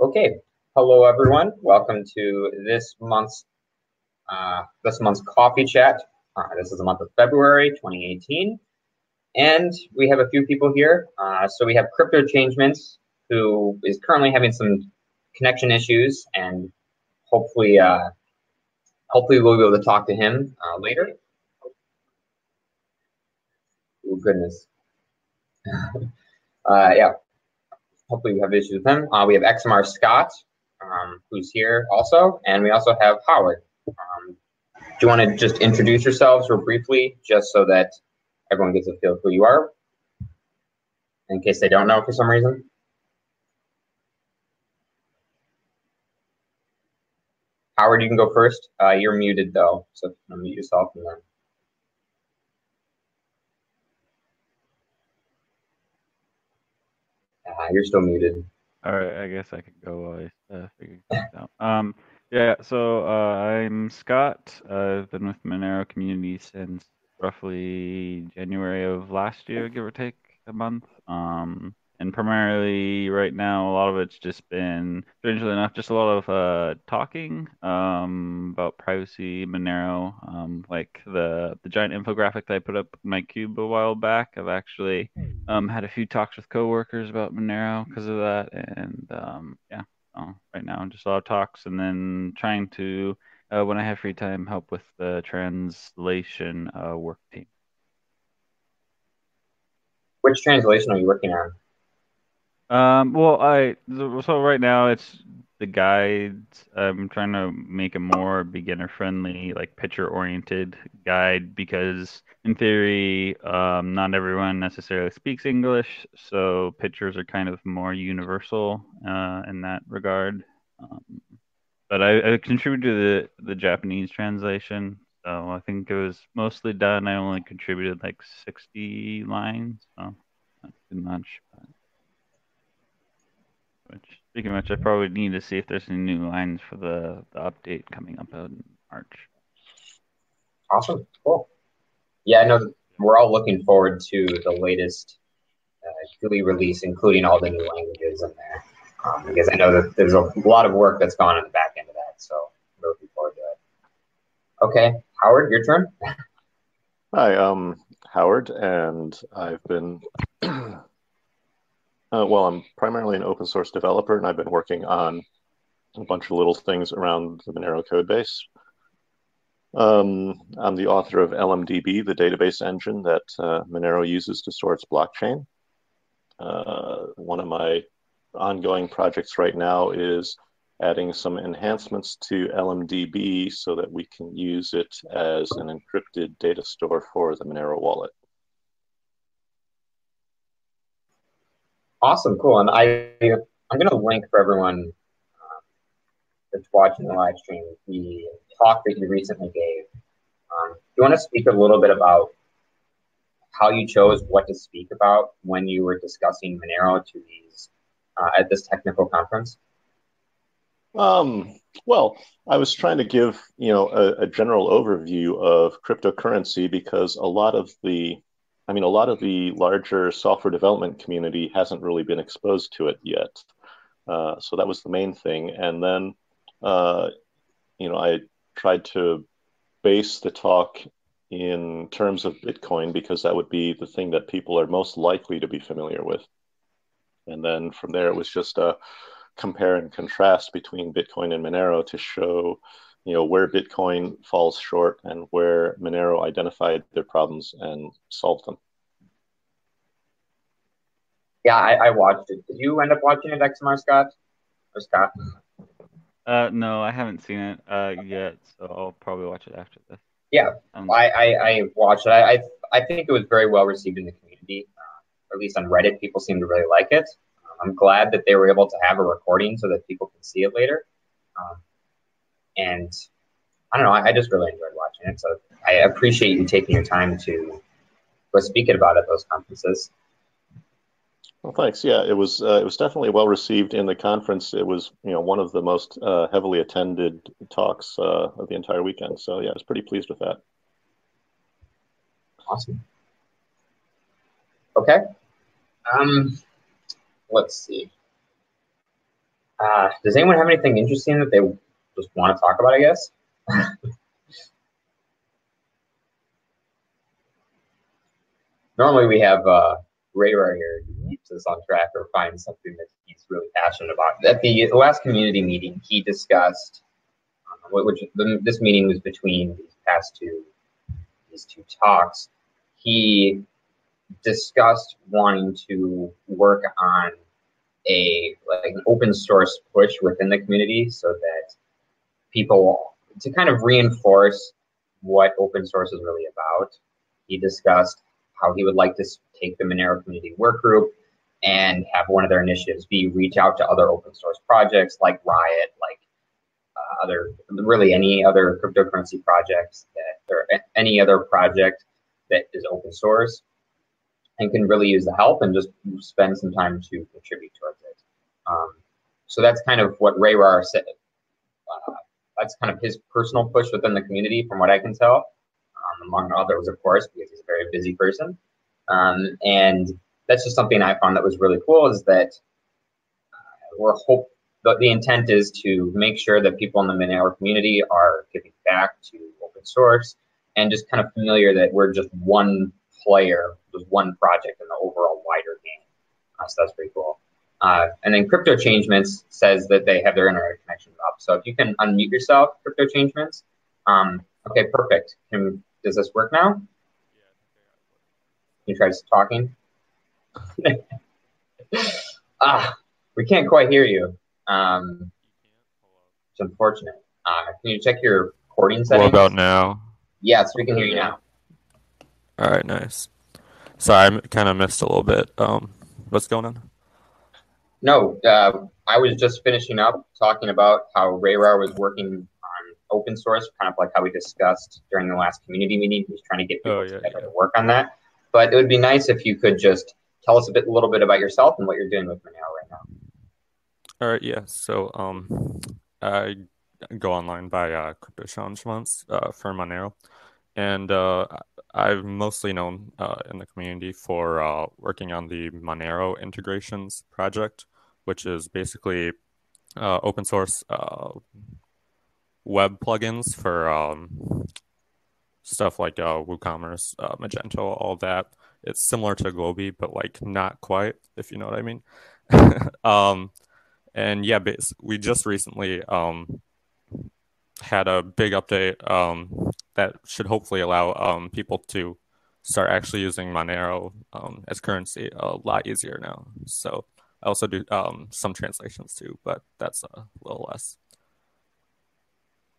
Okay, hello everyone. Welcome to this month's uh, this month's coffee chat. Uh, this is the month of February 2018, and we have a few people here. Uh, so we have Crypto Changements, who is currently having some connection issues, and hopefully, uh, hopefully we'll be able to talk to him uh, later. Oh goodness. Uh, yeah, hopefully we have issues with him. Uh, we have XMR Scott, um, who's here also, and we also have Howard. Um, do you want to just introduce yourselves real briefly, just so that everyone gets a feel of who you are, in case they don't know for some reason? Howard, you can go first. Uh, you're muted though, so unmute yourself and then. You're still muted. All right, I guess I could go while I uh, figure out. Um, yeah, so uh, I'm Scott. I've been with Monero community since roughly January of last year, give or take a month. Um, and primarily right now, a lot of it's just been, strangely enough, just a lot of uh, talking um, about privacy, Monero. Um, like the the giant infographic that I put up my cube a while back. I've actually um, had a few talks with coworkers about Monero because of that, and um, yeah, so right now just a lot of talks, and then trying to, uh, when I have free time, help with the translation uh, work team. Which translation are you working on? Um, well, I so right now it's the guides. I'm trying to make a more beginner friendly, like picture oriented guide because in theory, um, not everyone necessarily speaks English, so pictures are kind of more universal uh, in that regard. Um, but I, I contributed to the, the Japanese translation, so I think it was mostly done. I only contributed like 60 lines, so not too much. But... Which, speaking of which, I probably need to see if there's any new lines for the, the update coming up in March. Awesome, cool. Yeah, I know we're all looking forward to the latest uh, GUI release, including all the new languages in there, um, because I know that there's a lot of work that's gone on the back end of that. So I'm looking forward to it. Okay, Howard, your turn. Hi, I'm Howard, and I've been Uh, well, I'm primarily an open source developer, and I've been working on a bunch of little things around the Monero code base. Um, I'm the author of LMDB, the database engine that uh, Monero uses to store its blockchain. Uh, one of my ongoing projects right now is adding some enhancements to LMDB so that we can use it as an encrypted data store for the Monero wallet. Awesome, cool. And I, I'm going to link for everyone um, that's watching the live stream the talk that you recently gave. Um, do you want to speak a little bit about how you chose what to speak about when you were discussing Monero to these uh, at this technical conference? Um, well, I was trying to give you know a, a general overview of cryptocurrency because a lot of the I mean, a lot of the larger software development community hasn't really been exposed to it yet. Uh, so that was the main thing. And then, uh, you know, I tried to base the talk in terms of Bitcoin because that would be the thing that people are most likely to be familiar with. And then from there, it was just a compare and contrast between Bitcoin and Monero to show, you know, where Bitcoin falls short and where Monero identified their problems and solved them. Yeah, I, I watched it. Did you end up watching it, XMR Scott? Or Scott? Uh, no, I haven't seen it uh, yet, so I'll probably watch it after this. Yeah, um, I, I, I, watched it. I, I, I think it was very well received in the community, uh, or at least on Reddit. People seem to really like it. Um, I'm glad that they were able to have a recording so that people can see it later. Um, and I don't know, I, I, just really enjoyed watching it. So I appreciate you taking your time to go speak about at those conferences. Well, thanks. Yeah, it was uh, it was definitely well received in the conference. It was you know one of the most uh, heavily attended talks uh, of the entire weekend. So yeah, I was pretty pleased with that. Awesome. Okay. Um, let's see. Uh, does anyone have anything interesting that they just want to talk about? I guess. Normally we have uh, Ray right here who keeps us on track or finds something that he's really passionate about. At the last community meeting, he discussed, uh, which the, this meeting was between these past two these two talks. He discussed wanting to work on a like an open source push within the community so that people to kind of reinforce what open source is really about. He discussed how he would like to take the Monero community work group and have one of their initiatives be reach out to other open source projects like Riot, like uh, other really any other cryptocurrency projects that or any other project that is open source and can really use the help and just spend some time to contribute towards it. Um, so that's kind of what Ray Rar said. Uh, that's kind of his personal push within the community, from what I can tell, um, among others, of course, because he's a very busy person. Um, and that's just something I found that was really cool is that uh, we're hope the, the intent is to make sure that people in the Monero community are giving back to open source and just kind of familiar that we're just one player, just one project in the overall wider game. Uh, so that's pretty cool. Uh, and then Crypto Changements says that they have their internet connection up. So if you can unmute yourself, Crypto Changements. Um, okay, perfect. Can, does this work now? Can you try talking? ah, we can't quite hear you. Um, it's unfortunate. Uh, can you check your recording settings? What about now? Yes, we can hear you now. All right, nice. Sorry, I kind of missed a little bit. Um, what's going on? No, uh, I was just finishing up talking about how rehrar was working on open source, kind of like how we discussed during the last community meeting. He's trying to get people oh, yeah, together yeah. to work on that. But it would be nice if you could just tell us a bit, a little bit about yourself and what you're doing with Monero right now. All right, yeah. So um, I go online by uh, Crypto Changements uh, for Monero, and uh, I've mostly known uh, in the community for uh, working on the Monero integrations project, which is basically uh, open source uh, web plugins for um, stuff like uh, WooCommerce, Magento, all that. It's similar to GloBee, but like not quite, if you know what I mean. um, and yeah, we just recently um, had a big update um, that should hopefully allow um, people to start actually using Monero um, as currency a lot easier now. So I also do um, some translations too, but that's a little less.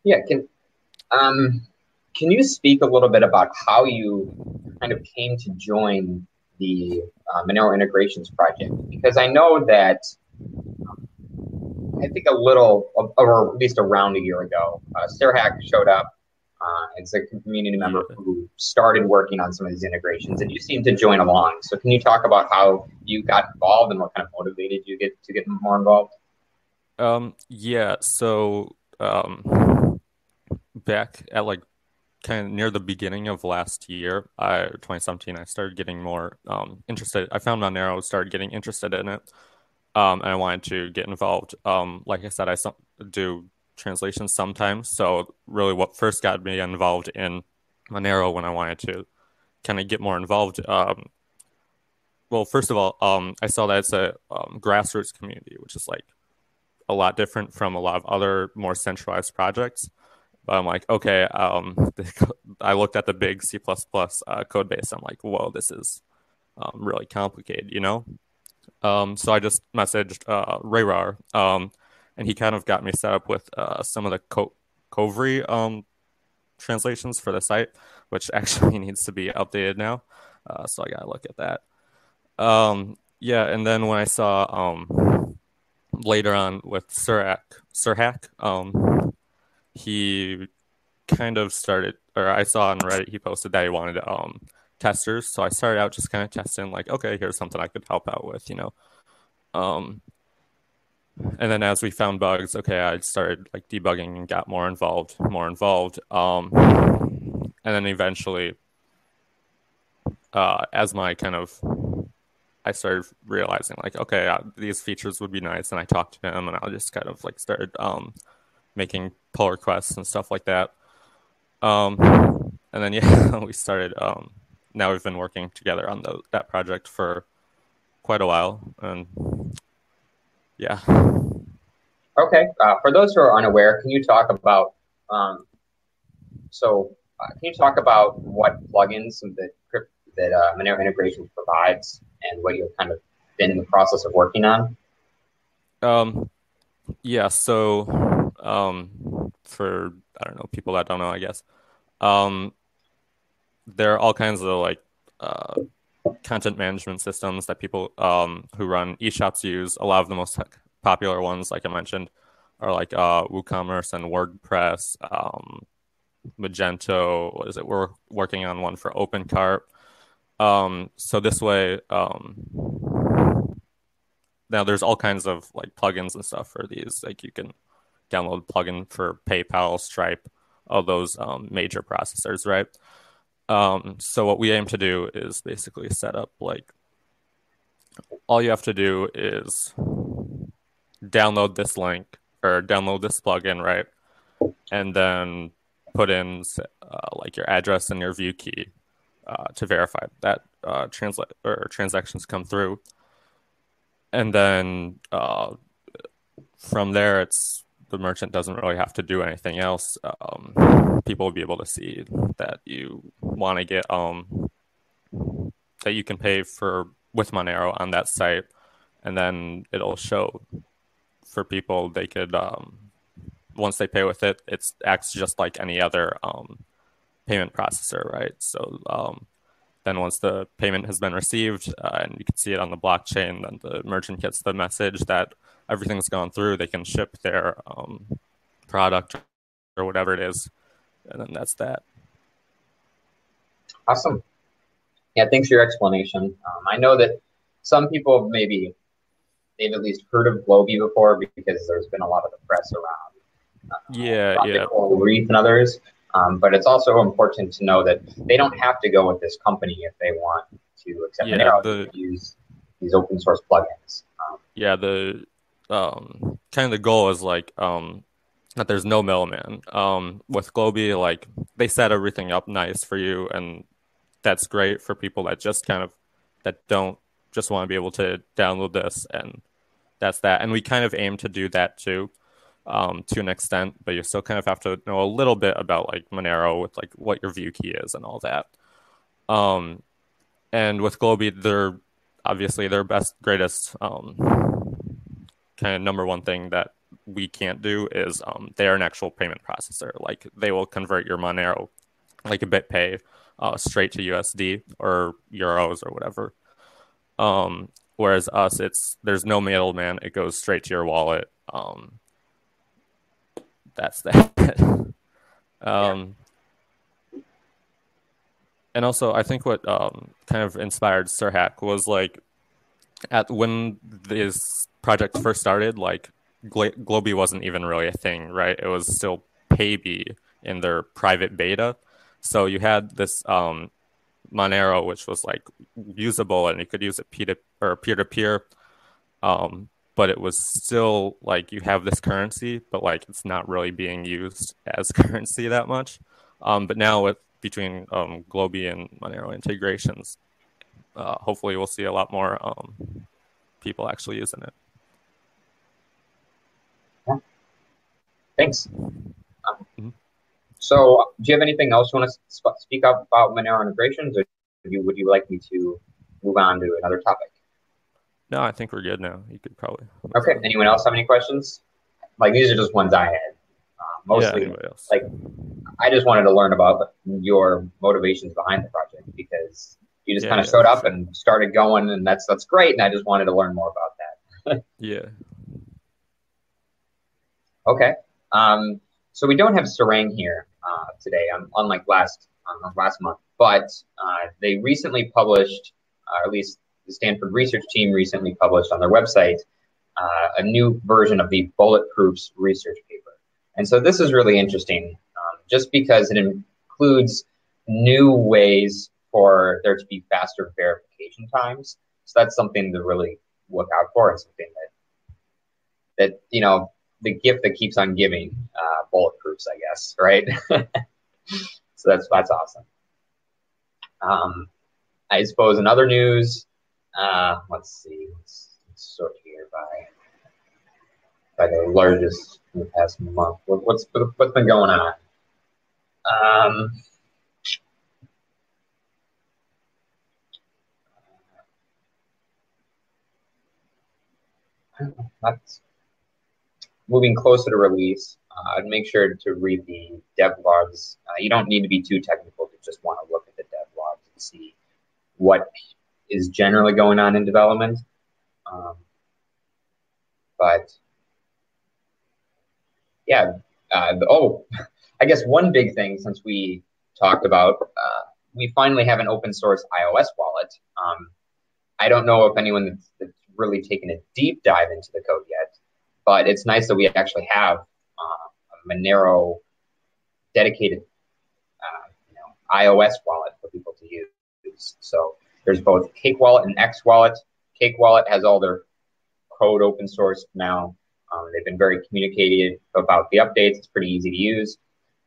Yeah, can um, can you speak a little bit about how you kind of came to join the uh, Monero integrations project? Because I know that I think a little, or at least around a year ago, uh, Hack showed up. Uh, it's a community member who started working on some of these integrations, and you seem to join along. So, can you talk about how you got involved and what kind of motivated you get to get more involved? Um, yeah. So, um, back at like kind of near the beginning of last year, I 2017, I started getting more um, interested. I found Monero, started getting interested in it um, and I wanted to get involved. Um, like I said, I do translations sometimes. So really, what first got me involved in Monero when I wanted to kind of get more involved. Um, well, first of all, um, I saw that it's a um, grassroots community, which is like a lot different from a lot of other more centralized projects. But I'm like, okay. Um, I looked at the big C++ uh, code base. I'm like, whoa, this is really complicated, you know. Um, so I just messaged uh, rehrar, um, and he kind of got me set up with uh, some of the Co- Kovri um, translations for the site, which actually needs to be updated now. Uh, so I got to look at that. Um, yeah, and then when I saw um, later on with SerHack, SerHack, um, he kind of started, or I saw on Reddit he posted that he wanted to um, testers. So I started out just kind of testing, like, okay, here's something I could help out with, you know. Um, and then as we found bugs, okay, I started like debugging and got more involved, more involved. Um, and then eventually, uh, as my kind of, I started realizing like, okay, uh, these features would be nice, and I talked to him, and I just kind of like started um, making pull requests and stuff like that. Um, and then yeah, we started. Um, now we've been working together on the, that project for quite a while, and yeah. Okay, uh, for those who are unaware, can you talk about um, so uh, can you talk about what plugins that that uh, Monero Integration provides and what you've kind of been in the process of working on? Um, yeah. So um, for I don't know people that don't know, I guess um, there are all kinds of like uh, content management systems that people um, who run eShops use. A lot of the most popular ones, like I mentioned, are like uh, WooCommerce and WordPress. Um, Magento. What is it? We're working on one for OpenCart. Um, so this way, um, now there's all kinds of like plugins and stuff for these. Like you can download a plugin for PayPal, Stripe, all those um, major processors, right? Um, so what we aim to do is basically set up like all you have to do is download this link or download this plugin, right? And then put in uh, like your address and your view key uh, to verify that uh, translate or transactions come through, and then uh, from there, it's the merchant doesn't really have to do anything else. Um, people will be able to see that you want to get um, that you can pay for with Monero on that site, and then it'll show for people they could um, once they pay with it, it acts just like any other um, payment processor, right? So um, then once the payment has been received uh, and you can see it on the blockchain, then the merchant gets the message that everything's gone through. They can ship their um, product or whatever it is, and then that's that. Awesome. Yeah, thanks for your explanation. Um, I know that some people maybe they've at least heard of GloBee before because there's been a lot of the press around yeah, yeah. Reef and others. Um, but it's also important to know that they don't have to go with this company if they want to accept yeah, Monero. The, use these open source plugins. Um, yeah, the um, kind of the goal is like um, that there's no middleman. Um, with GloBee, like they set everything up nice for you, and that's great for people that just kind of that don't just want to be able to download this, and that's that. And we kind of aim to do that too um, to an extent, but you still kind of have to know a little bit about like Monero with like what your view key is and all that. Um, and with GloBee, they're obviously their best, greatest um, kind of number one thing that we can't do is um, they are an actual payment processor. Like they will convert your Monero, like a BitPay, uh, straight to USD or euros or whatever. Um, whereas us, it's there's no middleman; it goes straight to your wallet. Um, that's that. um, and also, I think what um, kind of inspired SerHack was like at when this project first started, like GloBee wasn't even really a thing, right? It was still Paybe in their private beta. So you had this um, Monero, which was like usable and you could use it peer to or peer to peer. Um, but it was still like you have this currency, but like it's not really being used as currency that much. Um, but now with between um, and Monero integrations, uh, hopefully we'll see a lot more um, people actually using it. Thanks. Um, mm-hmm. So, do you have anything else you want to sp- speak up about Monero integrations, or would you, would you like me to move on to another topic? No, I think we're good now. You could probably. Okay. Anyone else have any questions? Like these are just ones I had. Uh, mostly, yeah, like I just wanted to learn about your motivations behind the project because you just yeah, kind of yeah, showed up sure. and started going, and that's that's great. And I just wanted to learn more about that. yeah. Okay. Um, so we don't have Sarang here uh, today, um, unlike last um, last month, but uh, they recently published, uh, at least the Stanford research team recently published on their website uh, a new version of the Bulletproofs research paper. And so this is really interesting um, just because it includes new ways for there to be faster verification times. So that's something to really look out for and something that that you know the gift that keeps on giving, uh, bulletproofs, I guess, right? so that's that's awesome. Um, I suppose in other news, uh, let's see, let's, let's sort here by by the largest in the past month. What, what's what's been going on? Um, that's moving closer to release. Uh, I'd make sure to read the dev logs. Uh, you don't need to be too technical to just want to look at the dev logs and see what is generally going on in development. Um, but yeah, uh, oh, I guess one big thing since we talked about, uh, we finally have an open source iOS wallet. Um, I don't know if anyone that's, really taken a deep dive into the code yet, but it's nice that we actually have uh, a Monero dedicated uh, you know, iOS wallet for people to use. So there's both Cake Wallet and X Wallet. Cake Wallet has all their code open source now. Um, they've been very communicative about the updates. It's pretty easy to use.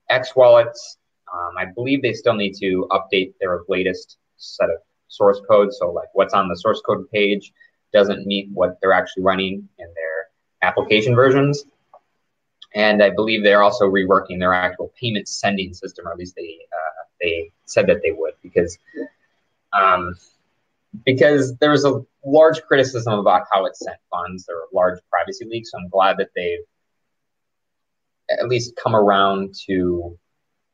X Wallets, um, I believe they still need to update their latest set of source code. So, like what's on the source code page doesn't meet what they're actually running in their application versions. And I believe they're also reworking their actual payment sending system, or at least they uh, they said that they would, because um, because there was a large criticism about how it sent funds. There were large privacy leaks. So I'm glad that they've at least come around to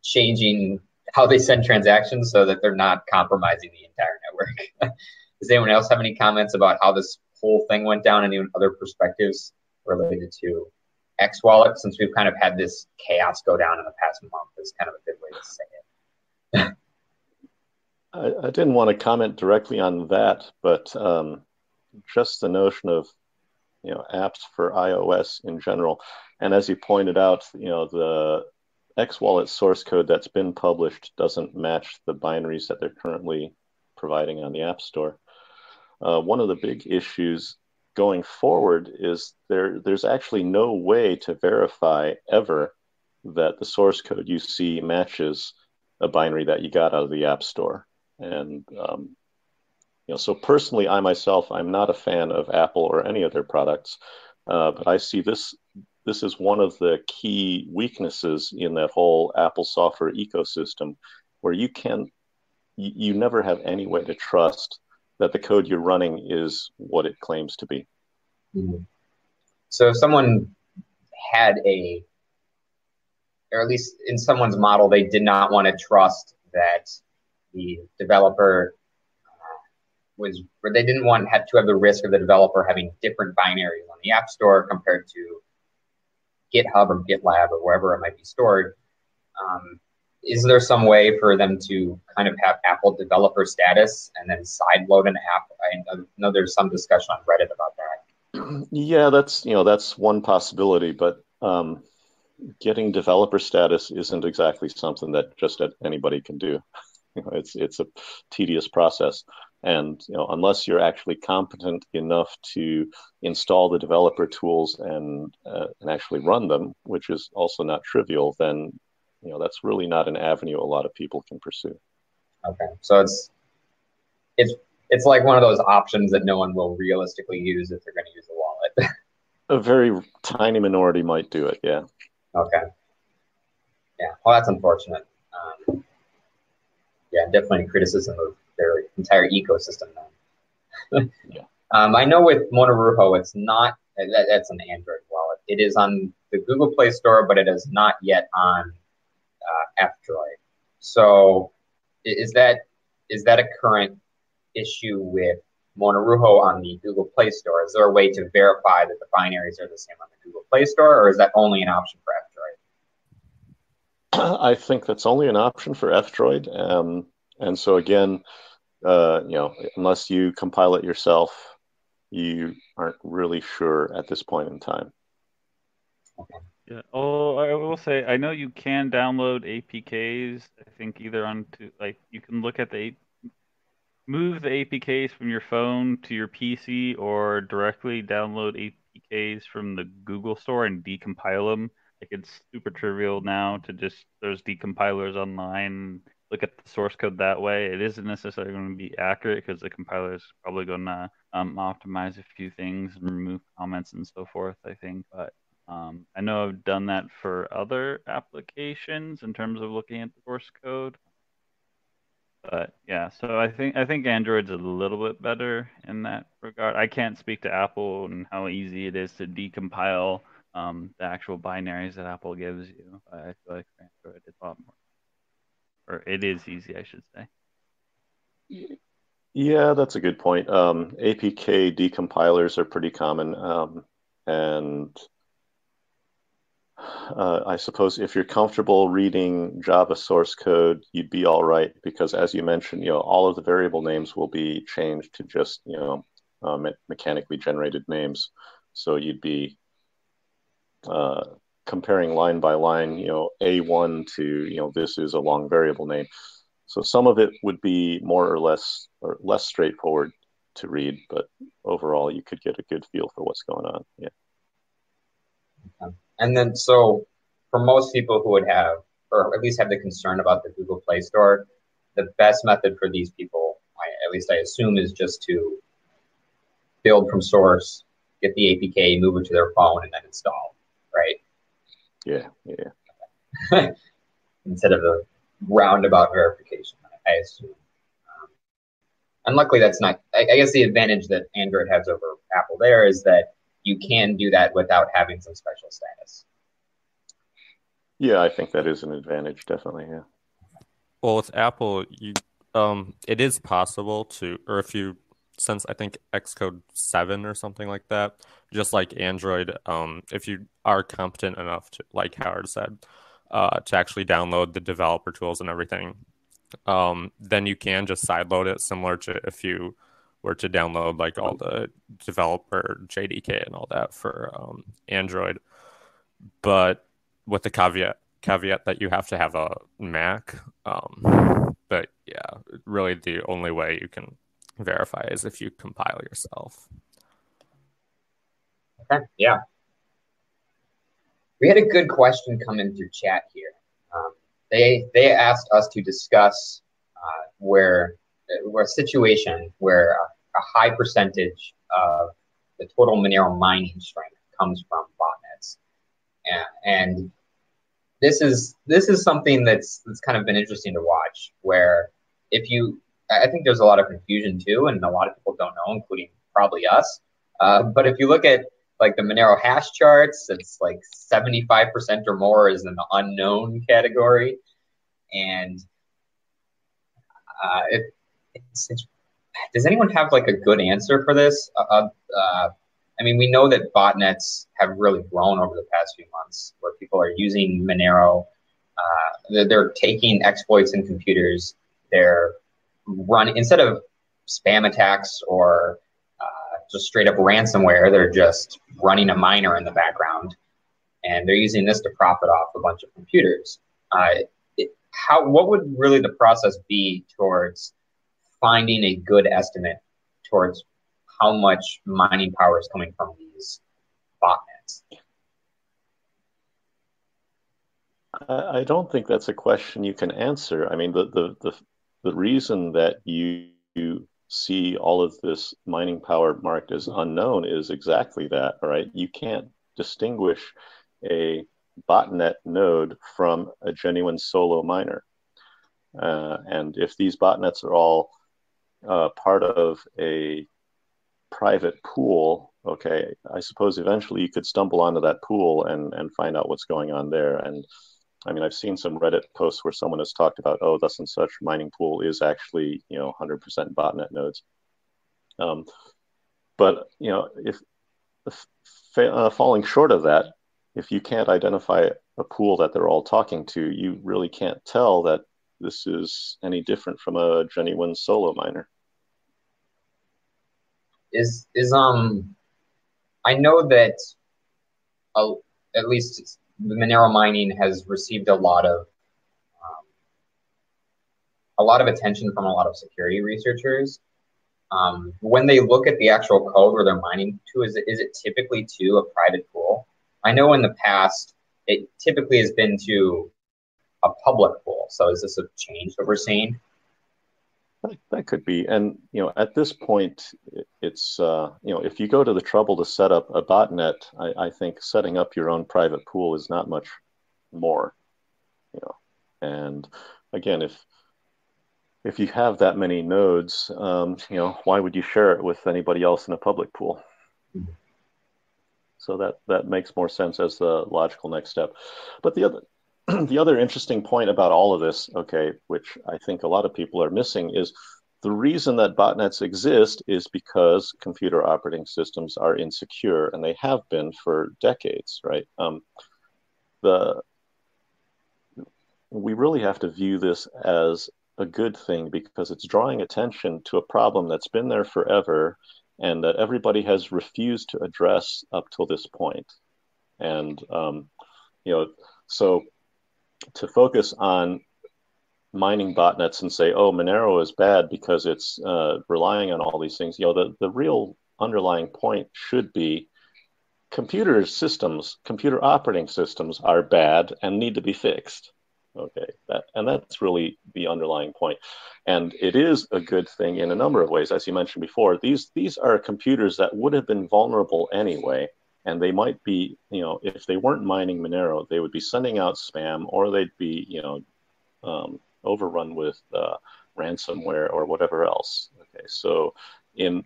changing how they send transactions so that they're not compromising the entire network. Does anyone else have any comments about how this whole thing went down? Any other perspectives related to X Wallet? Since we've kind of had this chaos go down in the past month, is kind of a good way to say it. I, I, didn't want to comment directly on that, but um, just the notion of you know apps for iOS in general, and as you pointed out, you know the X Wallet source code that's been published doesn't match the binaries that they're currently providing on the App Store. Uh, one of the big issues going forward is there there's actually no way to verify ever that the source code you see matches a binary that you got out of the App Store. And um, you know, so personally, I myself, I'm not a fan of Apple or any of their products, uh, but I see this this is one of the key weaknesses in that whole Apple software ecosystem, where you can you, you never have any way to trust that the code you're running is what it claims to be. Mm-hmm. So if someone had a, or at least in someone's model, they did not want to trust that the developer uh, was, or they didn't want have to have the risk of the developer having different binaries on the App Store compared to GitHub or GitLab or wherever it might be stored. Um, is there some way for them to kind of have Apple developer status and then sideload an app? I know there's some discussion on Reddit about that. Yeah, that's you know that's one possibility, but um, getting developer status isn't exactly something that just anybody can do. You know, it's it's a tedious process, and you know unless you're actually competent enough to install the developer tools and uh, and actually run them, which is also not trivial, then you know that's really not an avenue a lot of people can pursue. Okay, so it's it's it's like one of those options that no one will realistically use if they're going to use a wallet. a very tiny minority might do it. Yeah. Okay. Yeah. Well, that's unfortunate. Um, yeah, definitely criticism of their entire ecosystem. Then. yeah. Um, I know with Monerujo, it's not that, that's an Android wallet. It is on the Google Play Store, but it is not yet on uh, F-Droid. So, is that is that a current issue with Monerujo on the Google Play Store? Is there a way to verify that the binaries are the same on the Google Play Store, or is that only an option for F-Droid? I think that's only an option for F-Droid. Um, and so again, uh, you know, unless you compile it yourself, you aren't really sure at this point in time. Okay. Yeah. Oh, I will say I know you can download APKs. I think either onto like you can look at the move the APKs from your phone to your PC or directly download APKs from the Google Store and decompile them. Like it's super trivial now to just there's decompilers online. Look at the source code that way. It isn't necessarily going to be accurate because the compiler is probably going to um, optimize a few things and remove comments and so forth. I think, but um, I know I've done that for other applications in terms of looking at the source code. But yeah, so I think I think Android's a little bit better in that regard. I can't speak to Apple and how easy it is to decompile um, the actual binaries that Apple gives you. I feel like Android is a lot more, or it is easy, I should say. Yeah, that's a good point. Um, APK decompilers are pretty common, um, and uh, I suppose if you're comfortable reading Java source code, you'd be all right because, as you mentioned, you know all of the variable names will be changed to just you know uh, me- mechanically generated names. So you'd be uh, comparing line by line, you know, A1 to you know this is a long variable name. So some of it would be more or less or less straightforward to read, but overall you could get a good feel for what's going on. Yeah. Okay. And then, so for most people who would have, or at least have the concern about the Google Play Store, the best method for these people, I, at least I assume, is just to build from source, get the APK, move it to their phone, and then install, right? Yeah, yeah. Instead of the roundabout verification, I assume. Um, and luckily, that's not. I, I guess the advantage that Android has over Apple there is that you can do that without having some special status. Yeah, I think that is an advantage, definitely. Yeah. Well, with Apple, you um, it is possible to, or if you, since I think Xcode seven or something like that, just like Android, um, if you are competent enough to, like Howard said, uh, to actually download the developer tools and everything, um, then you can just sideload it, similar to if you were to download like all the developer JDK and all that for um, Android, but with the caveat caveat that you have to have a Mac. Um, but yeah, really the only way you can verify is if you compile yourself. Okay, yeah. We had a good question come in through chat here. Um, they they asked us to discuss uh, where where a situation where a, high percentage of the total Monero mining strength comes from botnets, and, and this is this is something that's that's kind of been interesting to watch. Where if you, I think there's a lot of confusion too, and a lot of people don't know, including probably us. Uh, but if you look at like the Monero hash charts, it's like 75% or more is in the unknown category, and uh, it, does anyone have like a good answer for this? Uh, uh, uh, I mean, we know that botnets have really grown over the past few months, where people are using Monero. Uh, they're, they're, taking exploits in computers. They're running instead of spam attacks or uh, just straight up ransomware. They're just running a miner in the background, and they're using this to profit off a bunch of computers. Uh, it, how? What would really the process be towards finding a good estimate towards how much mining power is coming from these botnets? I don't think that's a question you can answer. I mean, the the the, the reason that you, you see all of this mining power marked as unknown is exactly that. Right? You can't distinguish a botnet node from a genuine solo miner. Uh, and if these botnets are all uh, part of a private pool, okay, I suppose eventually you could stumble onto that pool and, and find out what's going on there. And I mean, I've seen some Reddit posts where someone has talked about, oh, thus and such mining pool is actually, you know, 100% botnet nodes. Um, but, you know, if, if uh, falling short of that, if you can't identify a pool that they're all talking to, you really can't tell that this is any different from a genuine solo miner. Is is um, I know that, uh, at least the Monero mining has received a lot of um, a lot of attention from a lot of security researchers. Um, when they look at the actual code where they're mining to, is it, is it typically to a private pool? I know in the past it typically has been to a public pool. So is this a change that we're seeing? That could be, and you know, at this point, it's uh, you know, if you go to the trouble to set up a botnet, I, I think setting up your own private pool is not much more, you know, and again, if if you have that many nodes, um, you know, why would you share it with anybody else in a public pool? Mm-hmm. So that that makes more sense as the logical next step. But the other the other interesting point about all of this, okay, which I think a lot of people are missing, is the reason that botnets exist is because computer operating systems are insecure, and they have been for decades, right? Um, the we really have to view this as a good thing because it's drawing attention to a problem that's been there forever and that everybody has refused to address up till this point. And um, you know, so to focus on mining botnets and say, oh, Monero is bad because it's uh, relying on all these things, you know, the, the real underlying point should be computer systems, computer operating systems are bad and need to be fixed. Okay, that and that's really the underlying point. and it is a good thing in a number of ways, as you mentioned before. These these are computers that would have been vulnerable anyway, and they might be, you know, if they weren't mining Monero, they would be sending out spam, or they'd be, you know, um, overrun with uh, ransomware or whatever else. Okay, so in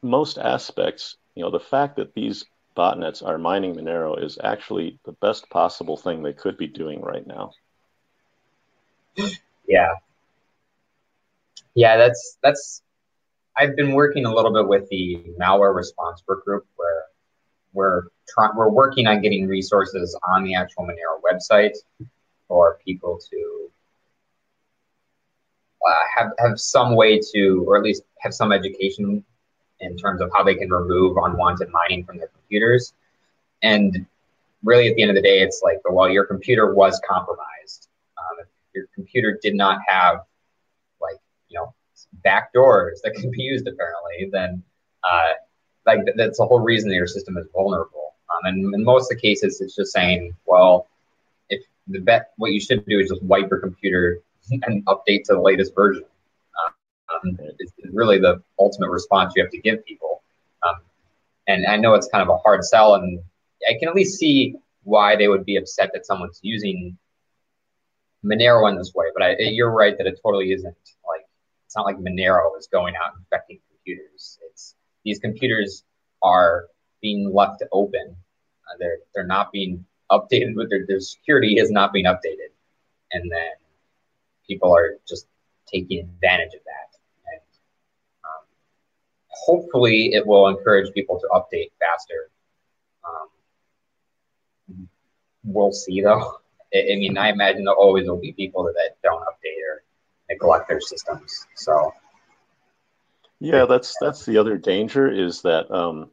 most aspects, you know, the fact that these botnets are mining Monero is actually the best possible thing they could be doing right now. Yeah. Yeah, that's that's I've been working a little bit with the malware response work group where we're trying we're working on getting resources on the actual Monero website for people to uh, have have some way to, or at least have some education in terms of how they can remove unwanted mining from their computers. And really, at the end of the day, it's like, well, your computer was compromised. Um, your computer did not have, like, you know, back doors that can be used, apparently, then uh, like that's the whole reason that your system is vulnerable. Um, and in most of the cases, it's just saying, well, if the bet, what you should do is just wipe your computer and update to the latest version. Um, it's really the ultimate response you have to give people. Um, and I know it's kind of a hard sell, and I can at least see why they would be upset that someone's using Monero in this way. But I, you're right that it totally isn't like it's not like Monero is going out infecting computers. It's these computers are being left open. Uh, they're they're not being updated with their, their security is not being updated, and then people are just taking advantage of that. And um, hopefully, it will encourage people to update faster. Um, we'll see, though. I, I, mean, I imagine there always will be people that don't update or neglect their systems. So yeah, that's that's the other danger is that um,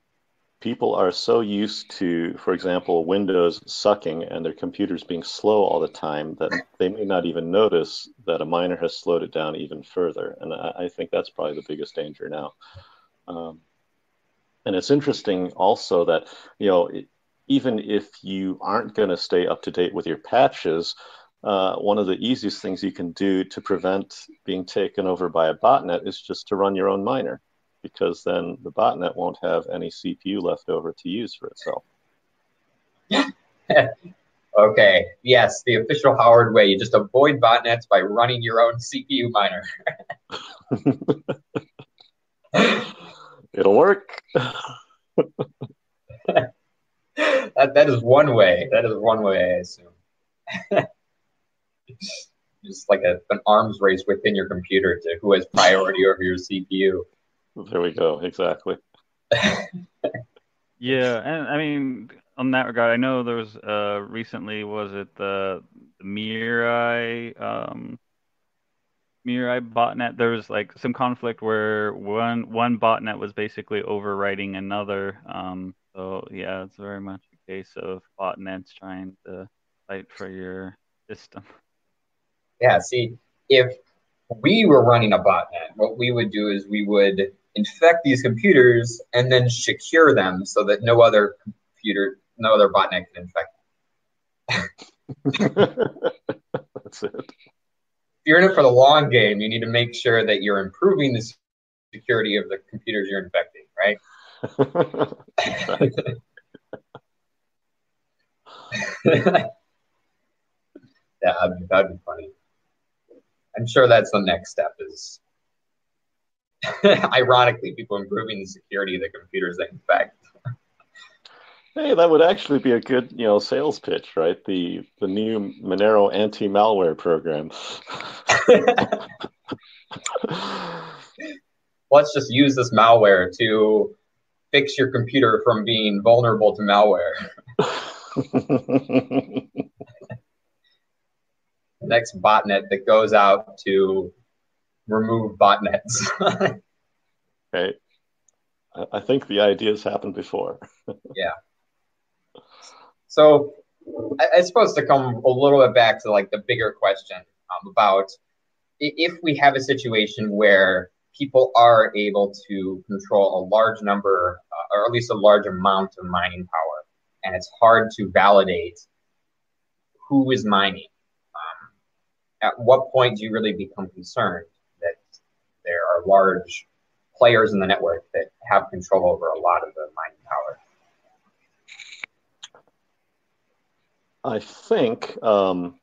people are so used to, for example, Windows sucking and their computers being slow all the time that they may not even notice that a miner has slowed it down even further. And I, I think that's probably the biggest danger now. Um, and it's interesting also that you know even if you aren't going to stay up to date with your patches uh, one of the easiest things you can do to prevent being taken over by a botnet is just to run your own miner, because then the botnet won't have any CPU left over to use for itself. okay, yes, the official Howard way. You just avoid botnets by running your own CPU miner. It'll work. that, that is one way. That is one way, I assume just like a, an arms race within your computer to who has priority over your CPU. There we go. Exactly. yeah, and I mean, on that regard, I know there was uh recently was it the, the Mirai um Mirai botnet? There was like some conflict where one one botnet was basically overwriting another. Um, so yeah, it's very much a case of botnets trying to fight for your system. Yeah, see, if we were running a botnet, what we would do is we would infect these computers and then secure them so that no other computer, no other botnet can infect them. That's it. If you're in it for the long game, you need to make sure that you're improving the security of the computers you're infecting, right? yeah, that'd be, that'd be funny. I'm sure that's the next step is ironically people improving the security of the computers they infect. Hey, that would actually be a good, you know, sales pitch, right? The the new Monero anti-malware program. Let's just use this malware to fix your computer from being vulnerable to malware. next botnet that goes out to remove botnets. right. I think the ideas happened before. yeah. So I, I suppose to come a little bit back to like the bigger question um, about if we have a situation where people are able to control a large number uh, or at least a large amount of mining power and it's hard to validate who is mining at what point do you really become concerned that there are large players in the network that have control over a lot of the mining power? I think um,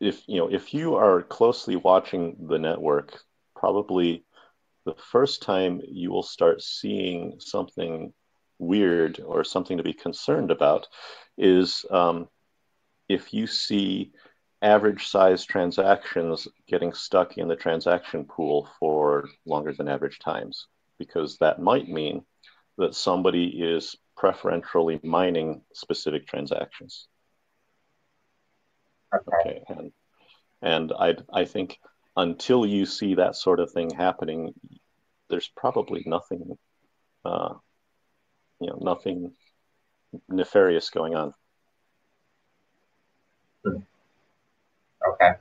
if you know if you are closely watching the network, probably the first time you will start seeing something weird or something to be concerned about is um, if you see average size transactions getting stuck in the transaction pool for longer than average times, because that might mean that somebody is preferentially mining specific transactions. Okay. Okay, and and I I think until you see that sort of thing happening, there's probably nothing, uh, you know, nothing nefarious going on. Okay.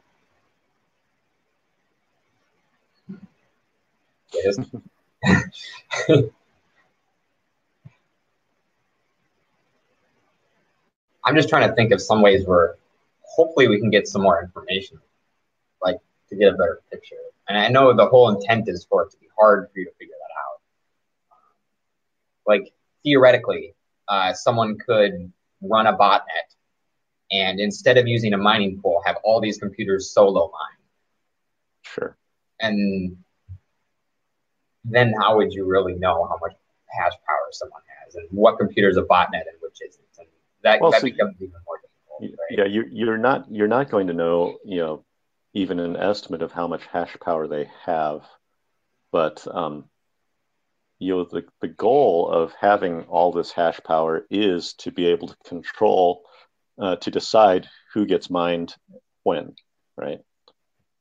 I'm just trying to think of some ways where hopefully we can get some more information, like to get a better picture. And I know the whole intent is for it to be hard for you to figure that out. Like theoretically, uh, someone could run a botnet and instead of using a mining pool, have all these computers solo mine. Sure. And then how would you really know how much hash power someone has and what computer is a botnet and which isn't? And that, Well, that so- becomes even more difficult. Right? Yeah, you you're not you're not going to know, you know, even an estimate of how much hash power they have, but um, you know, the the goal of having all this hash power is to be able to control, uh, to decide who gets mined when, right?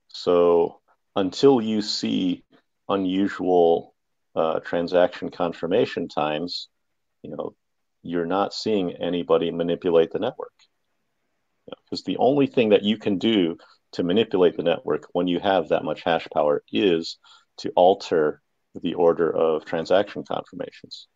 So until you see unusual uh, transaction confirmation times, you know, you're not seeing anybody manipulate the network because the only thing that you can do to manipulate the network when you have that much hash power is to alter the order of transaction confirmations.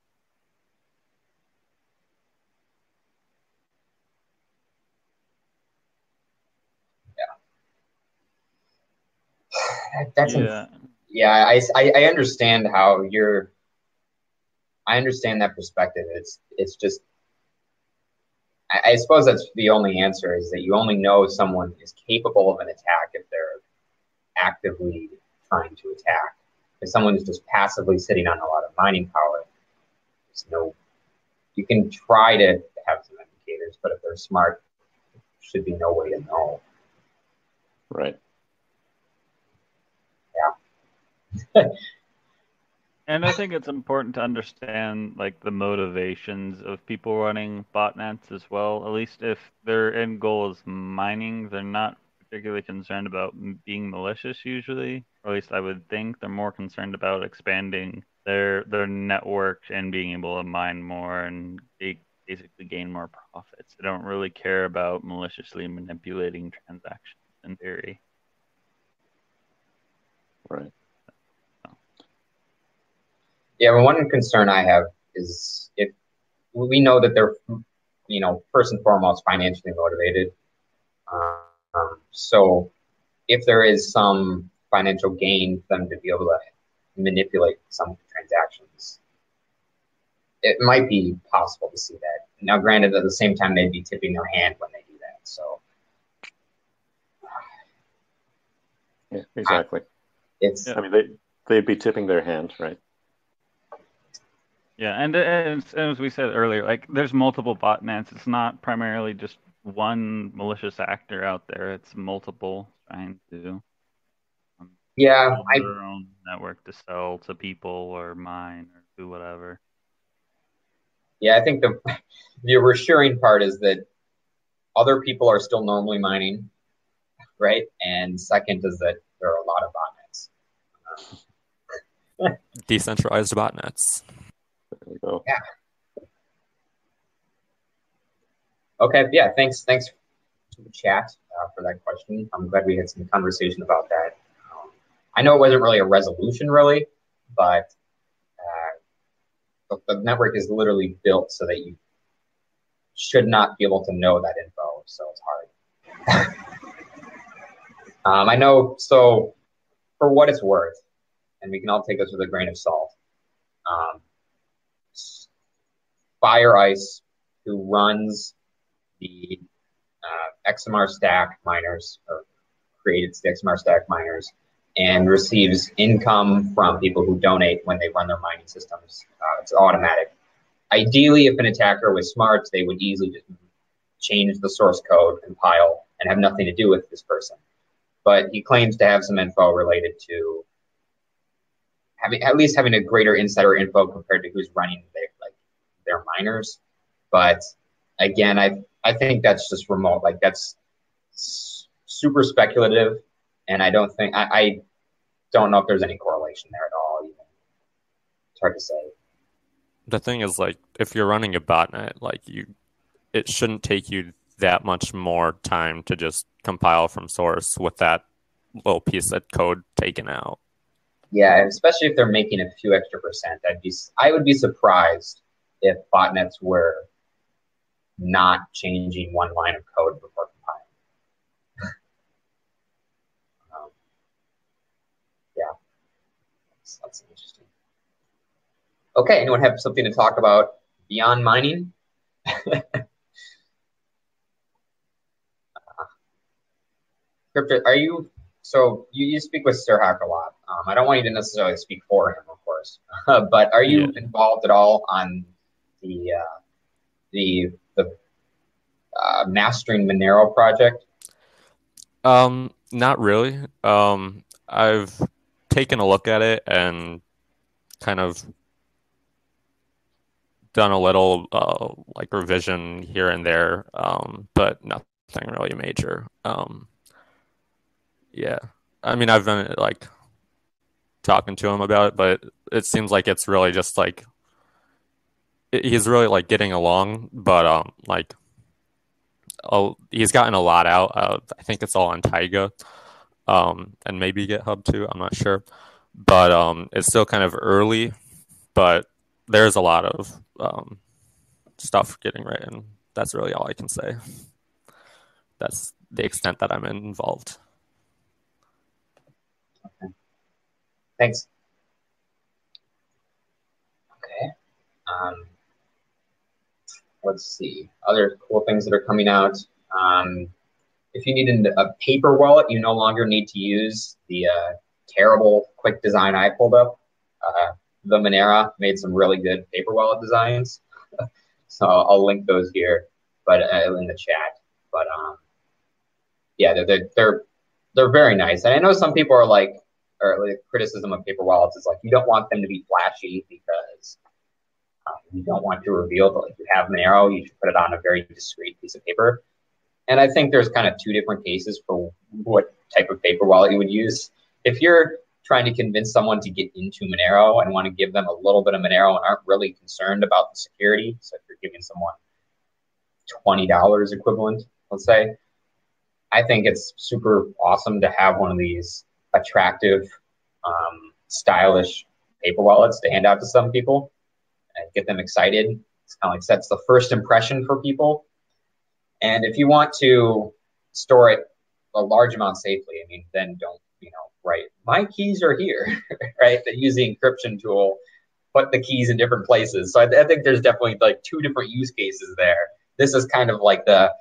That- That's yeah. yeah I, I, I understand how you're i understand that perspective it's it's just I, I suppose that's the only answer is that you only know someone is capable of an attack if they're actively trying to attack if someone is just passively sitting on a lot of mining power there's no you can try to have some indicators but if they're smart there should be no way to know Right. And I think it's important to understand like the motivations of people running botnets as well. At least if their end goal is mining, they're not particularly concerned about being malicious usually. Or at least I would think they're more concerned about expanding their their network and being able to mine more and ba- basically gain more profits. They don't really care about maliciously manipulating transactions in theory. Right. Yeah, well, one concern I have is if we know that they're, you know, first and foremost financially motivated. Um, so if there is some financial gain for them to be able to manipulate some transactions, it might be possible to see that. Now, granted, at the same time, they'd be tipping their hand when they do that. So, yeah, exactly. It's. I mean, they they'd be tipping their hand, right? Yeah, and, and as we said earlier, like there's multiple botnets. It's not primarily just one malicious actor out there. It's multiple trying to um, yeah their own network to sell to people or mine or do whatever. Yeah, I think the the reassuring part is that other people are still normally mining, right? And second is that there are a lot of botnets. Decentralized botnets. We go. Yeah. Okay. Yeah. Thanks. Thanks to the chat uh, for that question. I'm glad we had some conversation about that. Um, I know it wasn't really a resolution, really, but uh, the, the network is literally built so that you should not be able to know that info. So it's hard. um, I know. So for what it's worth, and we can all take this with a grain of salt. Um, Fire Ice, who runs the uh, XMR-Stak miners, or created the XMR-Stak miners, and receives income from people who donate when they run their mining systems. Uh, it's automatic. Ideally, if an attacker was smart, they would easily just change the source code, compile, and have nothing to do with this person. But he claims to have some info related to having at least having a greater insider info compared to who's running the their miners. But again, I I think that's just remote. Like that's super speculative, and I don't think I, I don't know if there's any correlation there at all. Even it's hard to say. The thing is, like, if you're running a botnet, like you, it shouldn't take you that much more time to just compile from source with that little piece of code taken out. Yeah, especially if they're making a few extra percent, I'd be I would be surprised if botnets were not changing one line of code before compiling. um, yeah, that's, that's interesting. Okay, anyone have something to talk about beyond mining? Crypto, are you so you, you speak with SerHack a lot. Um, I don't want you to necessarily speak for him, of course, but are you yeah. involved at all on the uh, the the uh, mastering Monero project? Um, not really. Um, I've taken a look at it and kind of done a little uh, like revision here and there, um, but nothing really major. Um, yeah, I mean, I've been like talking to him about it, but it seems like it's really just like he's really like getting along, but um, like, oh, he's gotten a lot out. of I think it's all on Taiga, um, and maybe GitHub too. I'm not sure, but um, it's still kind of early. But there's a lot of um, stuff getting written. That's really all I can say. That's the extent that I'm involved. Okay. Thanks. Okay. Um, let's see, other cool things that are coming out. Um, if you need a paper wallet, you no longer need to use the uh, terrible quick design I pulled up. Uh, the Monera made some really good paper wallet designs. so I'll link those here, but uh, in the chat. But um, yeah, they're, they're they're very nice. And I know some people are like, or like criticism of paper wallets is like you don't want them to be flashy because um, you don't want to reveal that like, you have Monero, you should put it on a very discreet piece of paper. And I think there's kind of two different cases for what type of paper wallet you would use. If you're trying to convince someone to get into Monero and want to give them a little bit of Monero and aren't really concerned about the security, so if you're giving someone $20 equivalent, let's say, I think it's super awesome to have one of these attractive um, stylish paper wallets to hand out to some people get them excited. It's kind of like sets the first impression for people. And if you want to store it a large amount safely, I mean, then don't, you know, write, my keys are here, right? That use the encryption tool, put the keys in different places. So I, I think there's definitely like two different use cases there. This is kind of like the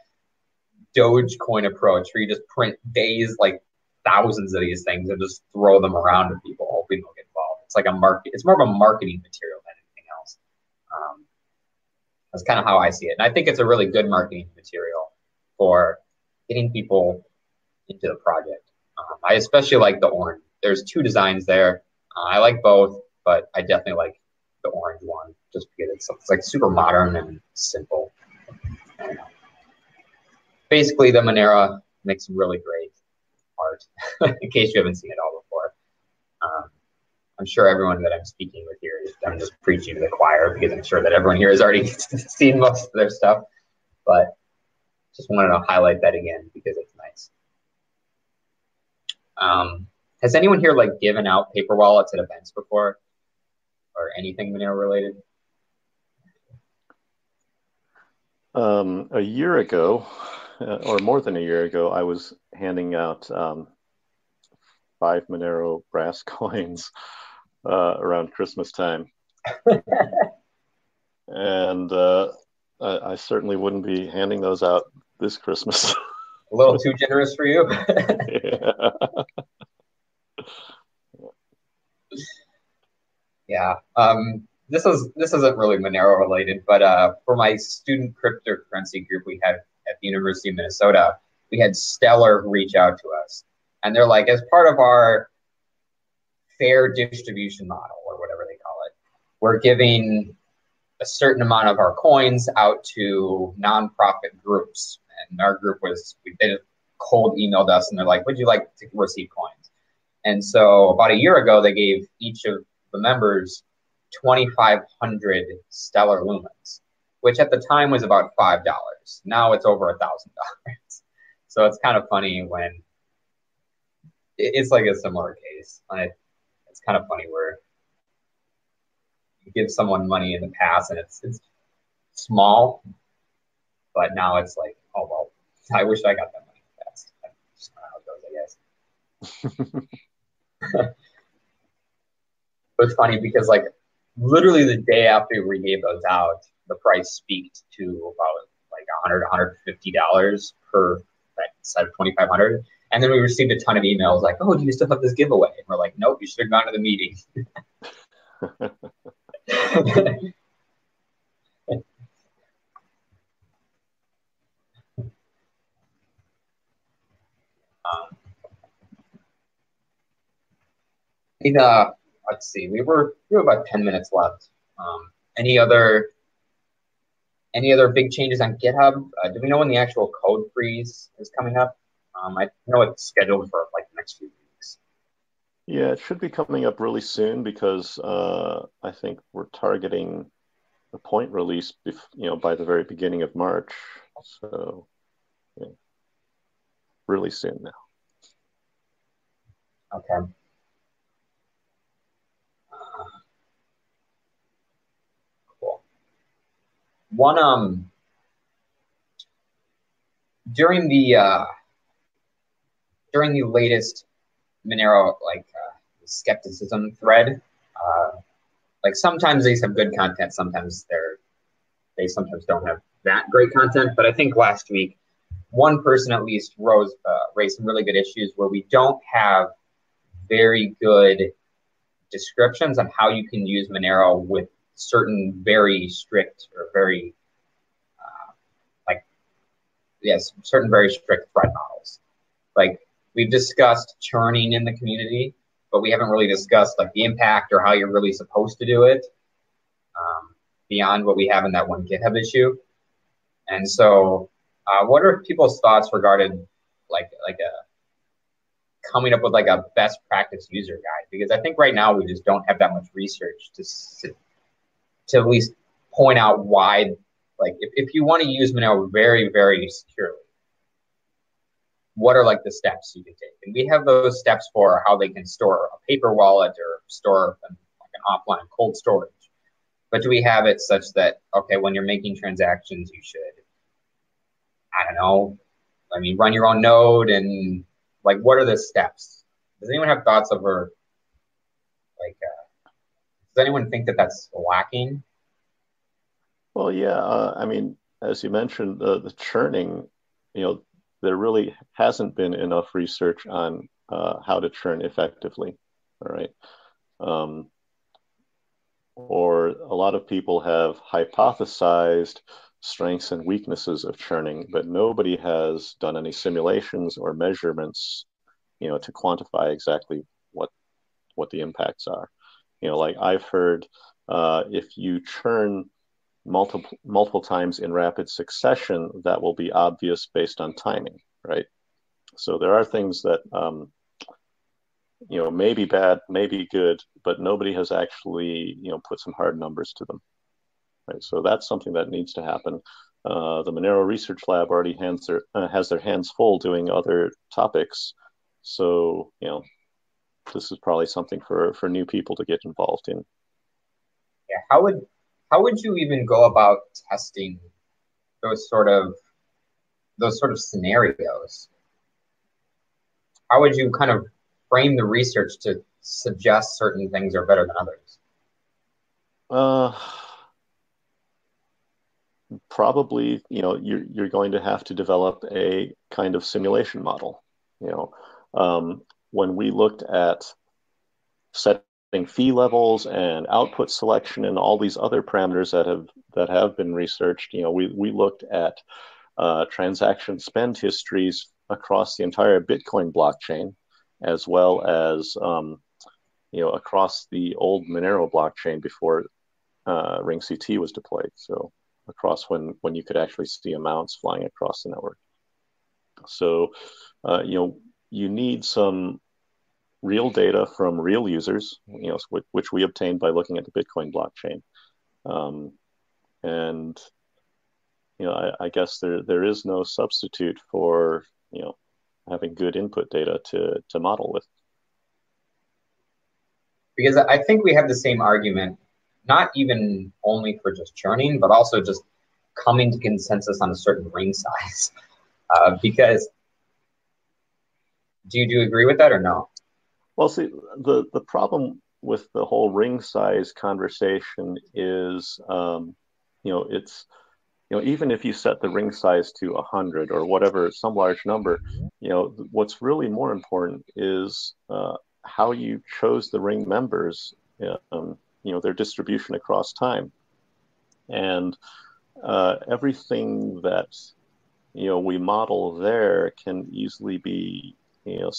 Dogecoin approach where you just print days, like thousands of these things and just throw them around to people, hoping they'll get involved. It's like a market, it's more of a marketing material than anything else. Um, that's kind of how I see it. And I think it's a really good marketing material for getting people into the project. Um, I especially like the orange. There's two designs there. Uh, I like both, but I definitely like the orange one just because it's, it's like super modern and simple. Basically, the Monero makes really great art, in case you haven't seen it all I'm sure everyone that I'm speaking with here, is, I'm just preaching to the choir because I'm sure that everyone here has already seen most of their stuff. But just wanted to highlight that again because it's nice. Um, has anyone here like given out paper wallets at events before, or anything Monero related? Um, a year ago, uh, or more than a year ago, I was handing out um, five Monero brass coins uh, around Christmas time. and uh, I, I, certainly wouldn't be handing those out this Christmas. a little too generous for you. yeah. yeah. Um, this is this isn't really Monero related, but uh, for my student cryptocurrency group we had at the University of Minnesota, we had Stellar reach out to us, and they're like, as part of our fair distribution model or whatever they call it, we're giving a certain amount of our coins out to nonprofit groups. And our group was, did cold emailed us and they're like, would you like to receive coins? And so about a year ago, they gave each of the members 2,500 stellar lumens, which at the time was about $5. Now it's over a $1,000. So it's kind of funny when it's like a similar case. Like, it's kind of funny where you give someone money in the past and it's it's small, but now it's like, oh well, I wish I got that money fast. That's just how it goes, I guess. but it's funny because like literally the day after we gave those out, the price peaked to about like 100 150 dollars per set of 2500 and then we received a ton of emails like, "Oh, do you still have this giveaway?" And we're like, "Nope, you should have gone to the meeting." um, uh, let's see. We were we have about ten minutes left. Um, any other any other big changes on GitHub? Uh, do we know when the actual code freeze is coming up? Um, I know it's scheduled for like the next few weeks. Yeah, it should be coming up really soon because uh, I think we're targeting the point release, bef- you know, by the very beginning of March. So, yeah, really soon now. Okay. cool. One um during the uh, during the latest Monero like uh, skepticism thread, uh, like sometimes these have good content, sometimes they're they sometimes don't have that great content. But I think last week, one person at least rose uh, raised some really good issues where we don't have very good descriptions on how you can use Monero with certain very strict or very uh, like yes, certain very strict threat models. Like we've discussed churning in the community, but we haven't really discussed like the impact or how you're really supposed to do it um, beyond what we have in that one GitHub issue. And so, uh, what are people's thoughts regarding like like a coming up with like a best practice user guide? Because I think right now we just don't have that much research to to at least point out why, like if, if you want to use Monero very very securely, what are like the steps you can take? And we have those steps for how they can store a paper wallet or store like an offline cold storage. But do we have it such that okay, when you're making transactions, you should, I don't know, I mean, run your own node and like what are the steps? Does anyone have thoughts over like? Uh, does anyone think that that's lacking? Well, yeah. Uh, I mean, as you mentioned, uh, the churning, you know, there really hasn't been enough research on uh, how to churn effectively. All right. Um, or a lot of people have hypothesized strengths and weaknesses of churning, but nobody has done any simulations or measurements, you know, to quantify exactly what what the impacts are. You know, like I've heard, uh, if you churn multiple multiple times in rapid succession, that will be obvious based on timing, right? So there are things that um, you know may be bad, may be good, but nobody has actually you know put some hard numbers to them. Right? So that's something that needs to happen. Uh, the Monero Research Lab already their, uh, has their hands full doing other topics. So you know this is probably something for for new people to get involved in. Yeah, how would how would you even go about testing those sort of those sort of scenarios? How would you kind of frame the research to suggest certain things are better than others? Uh, probably, you know, you're you're going to have to develop a kind of simulation model. You know, um, when we looked at set fee levels and output selection and all these other parameters that have that have been researched. You know, we we looked at uh, transaction spend histories across the entire Bitcoin blockchain, as well as um, you know across the old Monero blockchain before uh, Ring CT was deployed. So across when when you could actually see amounts flying across the network. So uh, you know you need some real data from real users, you know, which, we obtained by looking at the Bitcoin blockchain. Um, and you know, I, I, guess there there is no substitute for you know having good input data to to model with. Because I think we have the same argument, not even only for just churning, but also just coming to consensus on a certain ring size. Uh, because do you do you agree with that or no? Well, see, the the problem with the whole ring size conversation is, um, you know, it's, you know, even if you set the ring size to hundred or whatever, some large number, you know, what's really more important is uh, how you chose the ring members, um, you know, their distribution across time, and uh, everything that you know we model there can easily be you know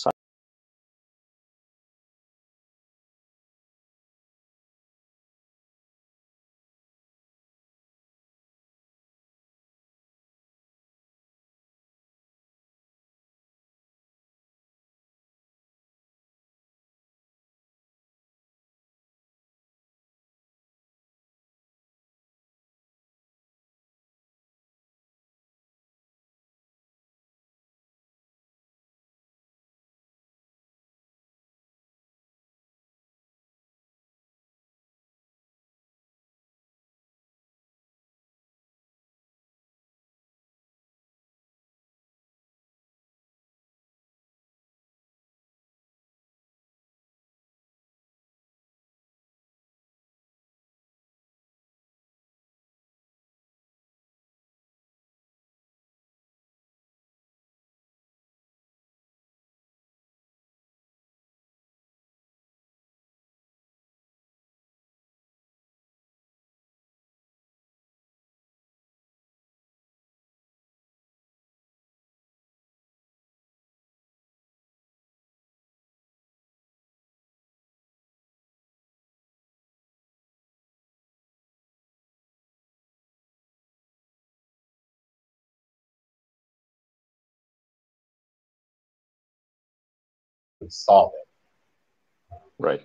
solve it. Right.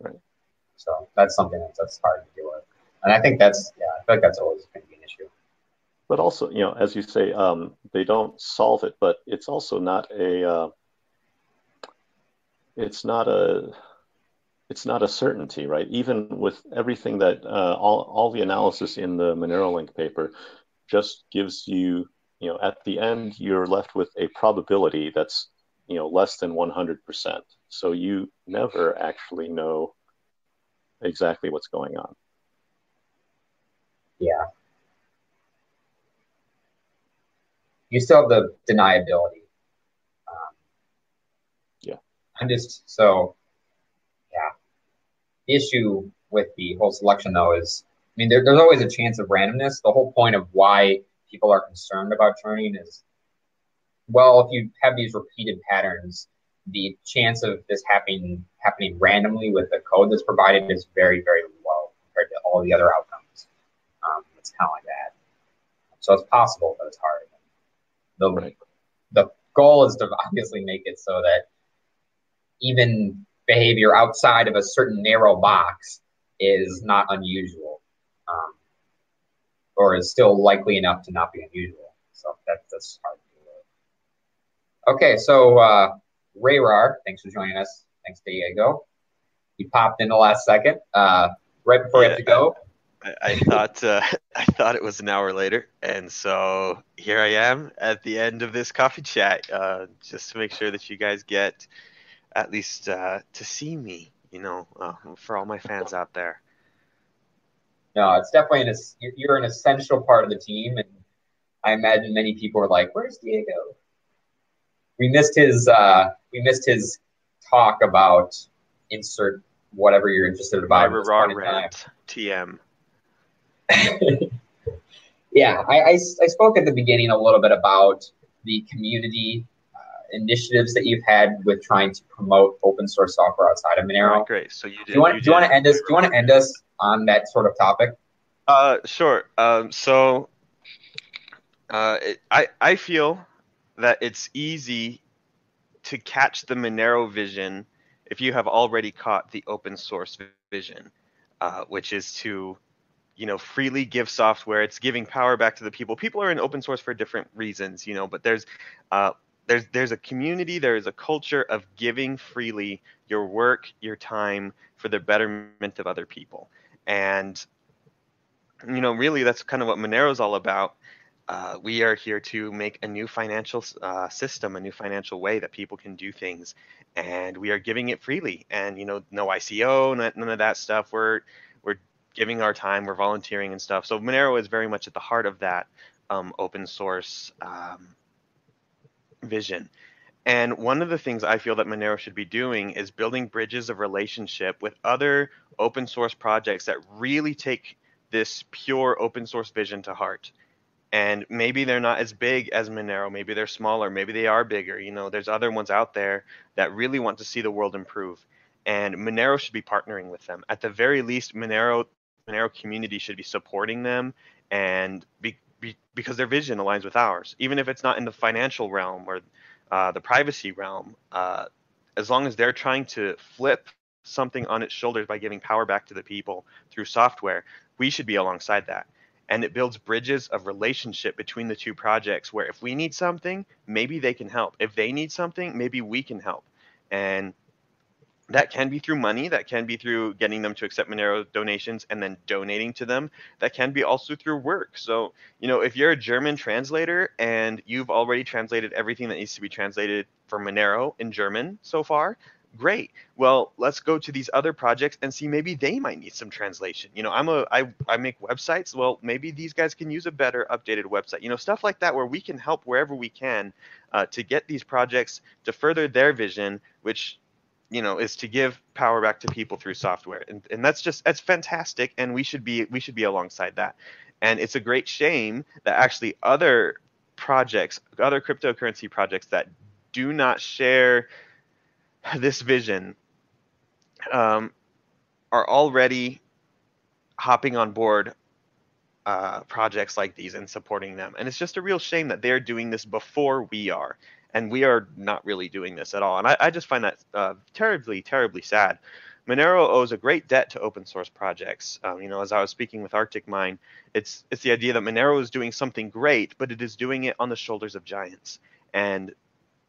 Right. So that's something that's, that's hard to deal with. And I think that's, yeah, I feel like that's always going to be an issue. but also, you know, as you say, um, they don't solve it, but it's also not a, uh, it's not a, it's not a certainty, right? Even with everything that uh, all all the analysis in the MoneroLink paper just gives you, you know, at the end you're left with a probability that's, you know, less than 100%. So you never actually know exactly what's going on. Yeah. You still have the deniability. Um, yeah. I'm just so yeah. The issue with the whole selection though is I mean there, there's always a chance of randomness. The whole point of why people are concerned about churning is well, if you have these repeated patterns, the chance of this happening happening randomly with the code that's provided is very, very low compared to all the other outcomes. Um, it's kind of like that. So it's possible, but it's hard. The, right. the goal is to obviously make it so that even behavior outside of a certain narrow box is not unusual um, or is still likely enough to not be unusual. So that, that's hard. Okay, so uh, rehrar, thanks for joining us. Thanks, Diego. He popped in the last second, uh, right before yeah, you have to go. I, I thought uh, I thought it was an hour later, and so here I am at the end of this coffee chat, uh, just to make sure that you guys get at least uh, to see me. You know, uh, for all my fans out there. No, it's definitely an you're an essential part of the team, and I imagine many people are like, "Where's Diego?" We missed his uh, we missed his talk about insert whatever you're interested about. Rant, TM. yeah, I, I, I, spoke at the beginning a little bit about the community uh, initiatives that you've had with trying to promote open source software outside of Monero. Right, great. So you did. Do you want, you do you want to end us? Do you want to end us on that sort of topic? Uh, sure. Um, so, uh, it, I I feel that it's easy to catch the Monero vision if you have already caught the open source vision, uh, which is to you know freely give software. It's giving power back to the people. People are in open source for different reasons you know but there's uh, there's there's a community there is a culture of giving freely your work your time for the betterment of other people. And you know really that's kind of what monero is all about uh, we are here to make a new financial uh, system a new financial way that people can do things and we are giving it freely and you know no ico none of that stuff we're we're giving our time, we're volunteering and stuff. So Monero is very much at the heart of that um, open source um, vision. And one of the things I feel that Monero should be doing is building bridges of relationship with other open source projects that really take this pure open source vision to heart. And maybe they're not as big as Monero, maybe they're smaller, maybe they are bigger. You know, there's other ones out there that really want to see the world improve. And Monero should be partnering with them. At the very least, Monero Monero community should be supporting them and be, be, because their vision aligns with ours, even if it's not in the financial realm or uh, the privacy realm. Uh, as long as they're trying to flip something on its shoulders by giving power back to the people through software, we should be alongside that. And it builds bridges of relationship between the two projects where if we need something, maybe they can help. If they need something, maybe we can help. And that can be through money that can be through getting them to accept monero donations and then donating to them that can be also through work so you know if you're a german translator and you've already translated everything that needs to be translated for monero in german so far great. Well let's go to these other projects and see maybe they might need some translation. You know i'm a i, I make websites. Well maybe these guys can use a better updated website. You know stuff like that where we can help wherever we can uh, to get these projects to further their vision which you know is to give power back to people through software. And, and that's just that's fantastic and we should be we should be alongside that. And it's a great shame that actually other projects other cryptocurrency projects that do not share this vision um, are already hopping on board uh, projects like these and supporting them and it's just a real shame that they're doing this before we are and we are not really doing this at all. And I, I just find that uh, terribly, terribly sad. Monero owes a great debt to open source projects. Um, you know, as I was speaking with ArticMine, it's it's the idea that Monero is doing something great, but it is doing it on the shoulders of giants. And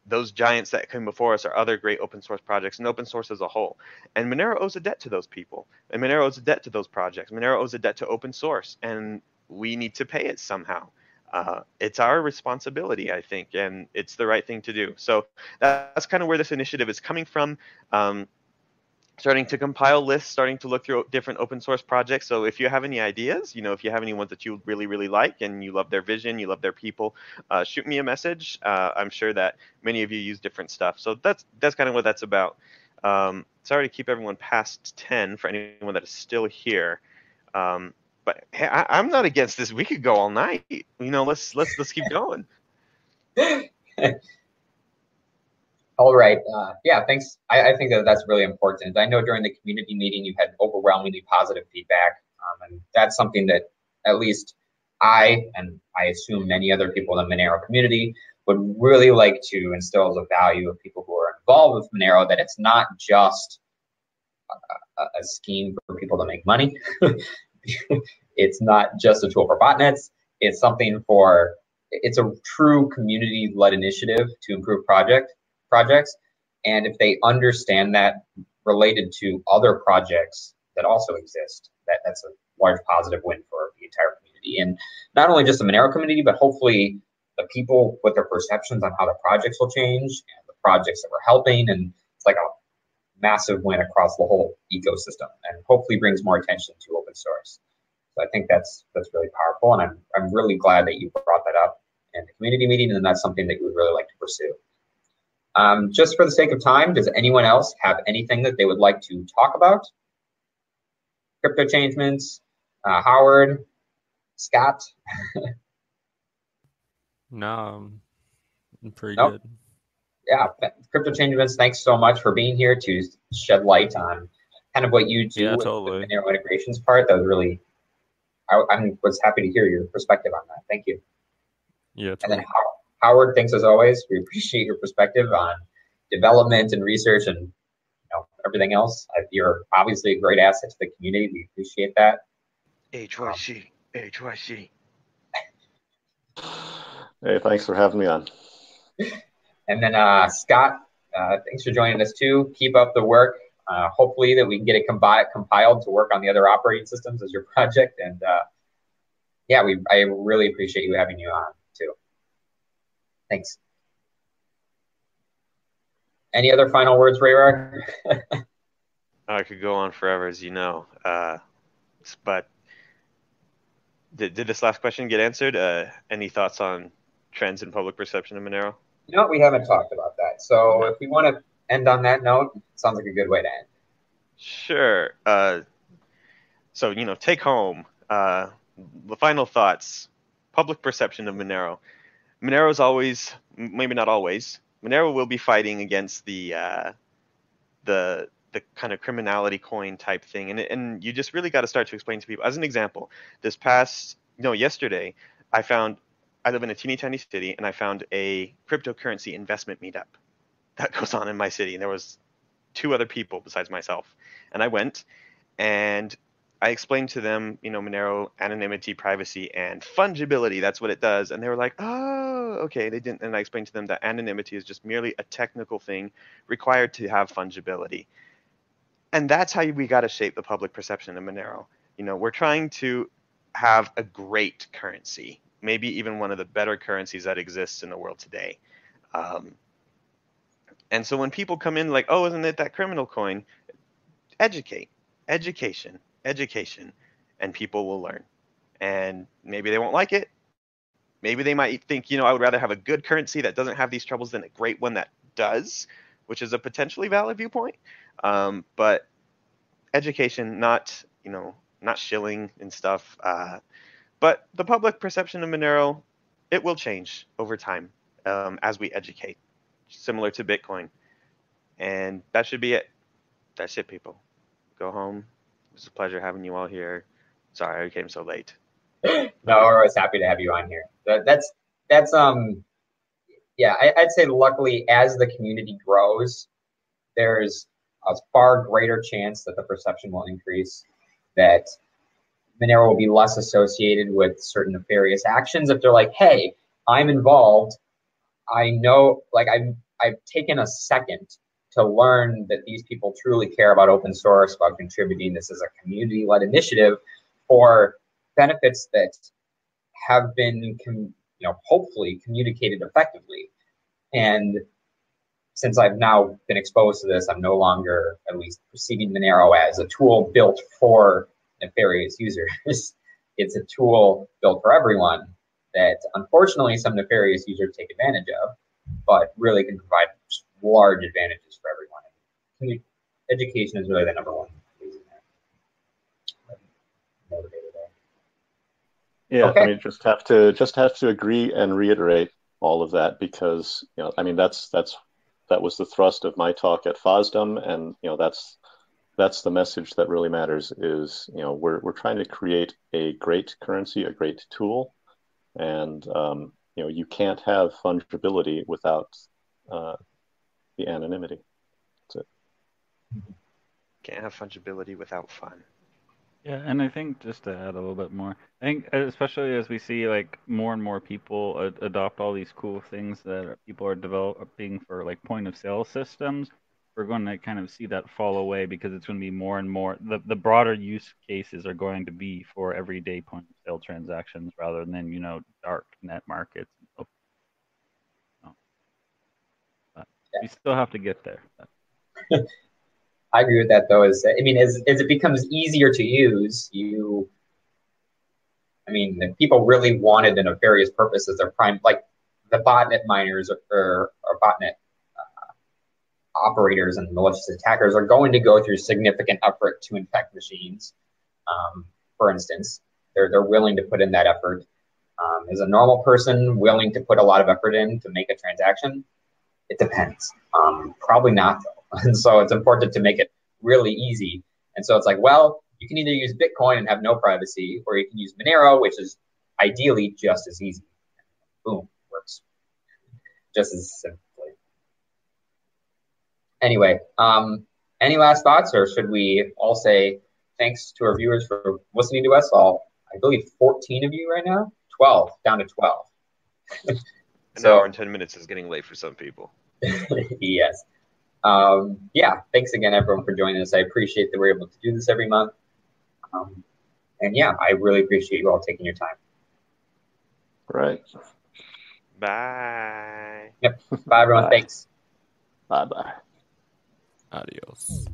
those giants that came before us are other great open source projects and open source as a whole. And Monero owes a debt to those people. And Monero owes a debt to those projects. Monero owes a debt to open source. And we need to pay it somehow. Uh, it's our responsibility, I think, and it's the right thing to do. So that's kind of where this initiative is coming from. Um, starting to compile lists, starting to look through different open source projects. So if you have any ideas, you know, if you have any ones that you really, really like and you love their vision, you love their people, uh, shoot me a message. Uh, I'm sure that many of you use different stuff. So that's that's kind of what that's about. Um, sorry to keep everyone past 10 for anyone that is still here. Um, but hey, I, am not against this. We could go all night. You know, let's let's let's keep going. All right. Uh, yeah, thanks. I, I, think that that's really important. I know during the community meeting you had overwhelmingly positive feedback, um, and that's something that at least I and I assume many other people in the Monero community would really like to instill the value of people who are involved with Monero that it's not just a, a scheme for people to make money. it's not just a tool for botnets. It's something for it's a true community-led initiative to improve project projects. And if they understand that related to other projects that also exist, that, that's a large positive win for the entire community. And not only just the Monero community, but hopefully the people with their perceptions on how the projects will change and the projects that we're helping. And it's like a massive win across the whole ecosystem and hopefully brings more attention to open source. So I think that's that's really powerful. And I'm, I'm really glad that you brought that up in the community meeting and that's something that you would really like to pursue. Um, just for the sake of time, does anyone else have anything that they would like to talk about? Crypto changements, uh, Howard, Scott? no, I'm pretty nope. good. Yeah, crypto changements, thanks so much for being here to shed light on kind of what you do yeah, with totally. the Monero integrations part. That was really, I, I was happy to hear your perspective on that. Thank you. Yeah. Totally. And then Howard. Howard, thanks as always. We appreciate your perspective on development and research and you know, everything else. You're obviously a great asset to the community. We appreciate that. HYC, HYC. Hey, thanks for having me on. And then uh, Scott, uh, thanks for joining us too. Keep up the work. Uh, hopefully that we can get it compi- compiled to work on the other operating systems as your project. And uh, yeah, we I really appreciate you having you on too. Thanks. Any other final words, rehrar? I could go on forever, as you know. Uh, but did, did this last question get answered? Uh, any thoughts on trends in public perception of Monero? No, we haven't talked about that. So if we want to end on that note, sounds like a good way to end. Sure. Uh, so, you know, take home uh, the final thoughts public perception of Monero. Monero is always, maybe not always, Monero will be fighting against the uh, the the kind of criminality coin type thing, and and you just really got to start to explain to people. As an example, this past no yesterday, I found I live in a teeny tiny city, and I found a cryptocurrency investment meetup that goes on in my city, and there was two other people besides myself, and I went, and I explained to them, you know, Monero anonymity, privacy, and fungibility. That's what it does. And they were like, oh, okay. They didn't. And I explained to them that anonymity is just merely a technical thing required to have fungibility. And that's how we got to shape the public perception of Monero. You know, we're trying to have a great currency, maybe even one of the better currencies that exists in the world today. Um, and so when people come in like, oh, isn't it that criminal coin? Educate, education education and people will learn. And maybe they won't like it. Maybe they might think, you know, I would rather have a good currency that doesn't have these troubles than a great one that does, which is a potentially valid viewpoint. Um, but education, not, you know, not shilling and stuff. Uh, but the public perception of Monero, it will change over time um, as we educate, similar to Bitcoin. And that should be it. That's it, people. Go home, it's a pleasure having you all here. Sorry I came so late. no, we're always happy to have you on here. That's that's um yeah, I, would say luckily as the community grows, there's a far greater chance that the perception will increase, that Monero will be less associated with certain nefarious actions. If they're like, hey, I'm involved, I know, like I've, I've taken a second to learn that these people truly care about open source, about contributing. This is a community-led initiative for benefits that have been, you know, hopefully communicated effectively. And since I've now been exposed to this, I'm no longer at least perceiving Monero as a tool built for nefarious users. it's a tool built for everyone that unfortunately some nefarious users take advantage of, but really can provide large advantages for everyone. Education is really the number one reason there. Yeah, okay. I mean, just have to just have to agree and reiterate all of that because you know, I mean, that's that's that was the thrust of my talk at FOSDEM, and you know, that's that's the message that really matters. Is you know, we're we're trying to create a great currency, a great tool, and um, you know, you can't have fungibility without uh, the anonymity. That's it. Mm-hmm. Can't have fungibility without fun. Yeah, and I think just to add a little bit more, I think especially as we see like more and more people ad- adopt all these cool things that people are developing for like point of sale systems, we're going to kind of see that fall away because it's going to be more and more the, the broader use cases are going to be for everyday point of sale transactions rather than you know dark net markets. So, yeah. We still have to get there. I agree with that though. Is I mean, as as it becomes easier to use, you. I mean, people really wanted the nefarious purpose as their prime, like the botnet miners or, or, or botnet uh, operators and malicious attackers are going to go through significant effort to infect machines. Um, for instance, they're they're willing to put in that effort. Um, is a normal person willing to put a lot of effort in to make a transaction? It depends. Um, probably not. And so it's important to make it really easy. And so it's like, well, you can either use Bitcoin and have no privacy, or you can use Monero, which is ideally just as easy. Boom, works just as simply. Anyway, um, any last thoughts, or should we all say thanks to our viewers for listening to us? All, I believe, 14 of you right now, 12, down to 12. An so, hour and 10 minutes is getting late for some people. yes um, yeah, thanks again, everyone, for joining us. I appreciate that we're able to do this every month. Um, and yeah, I really appreciate you all taking your time. Right. Bye. Yep. Bye, everyone. Bye. Thanks. Bye bye. Adios.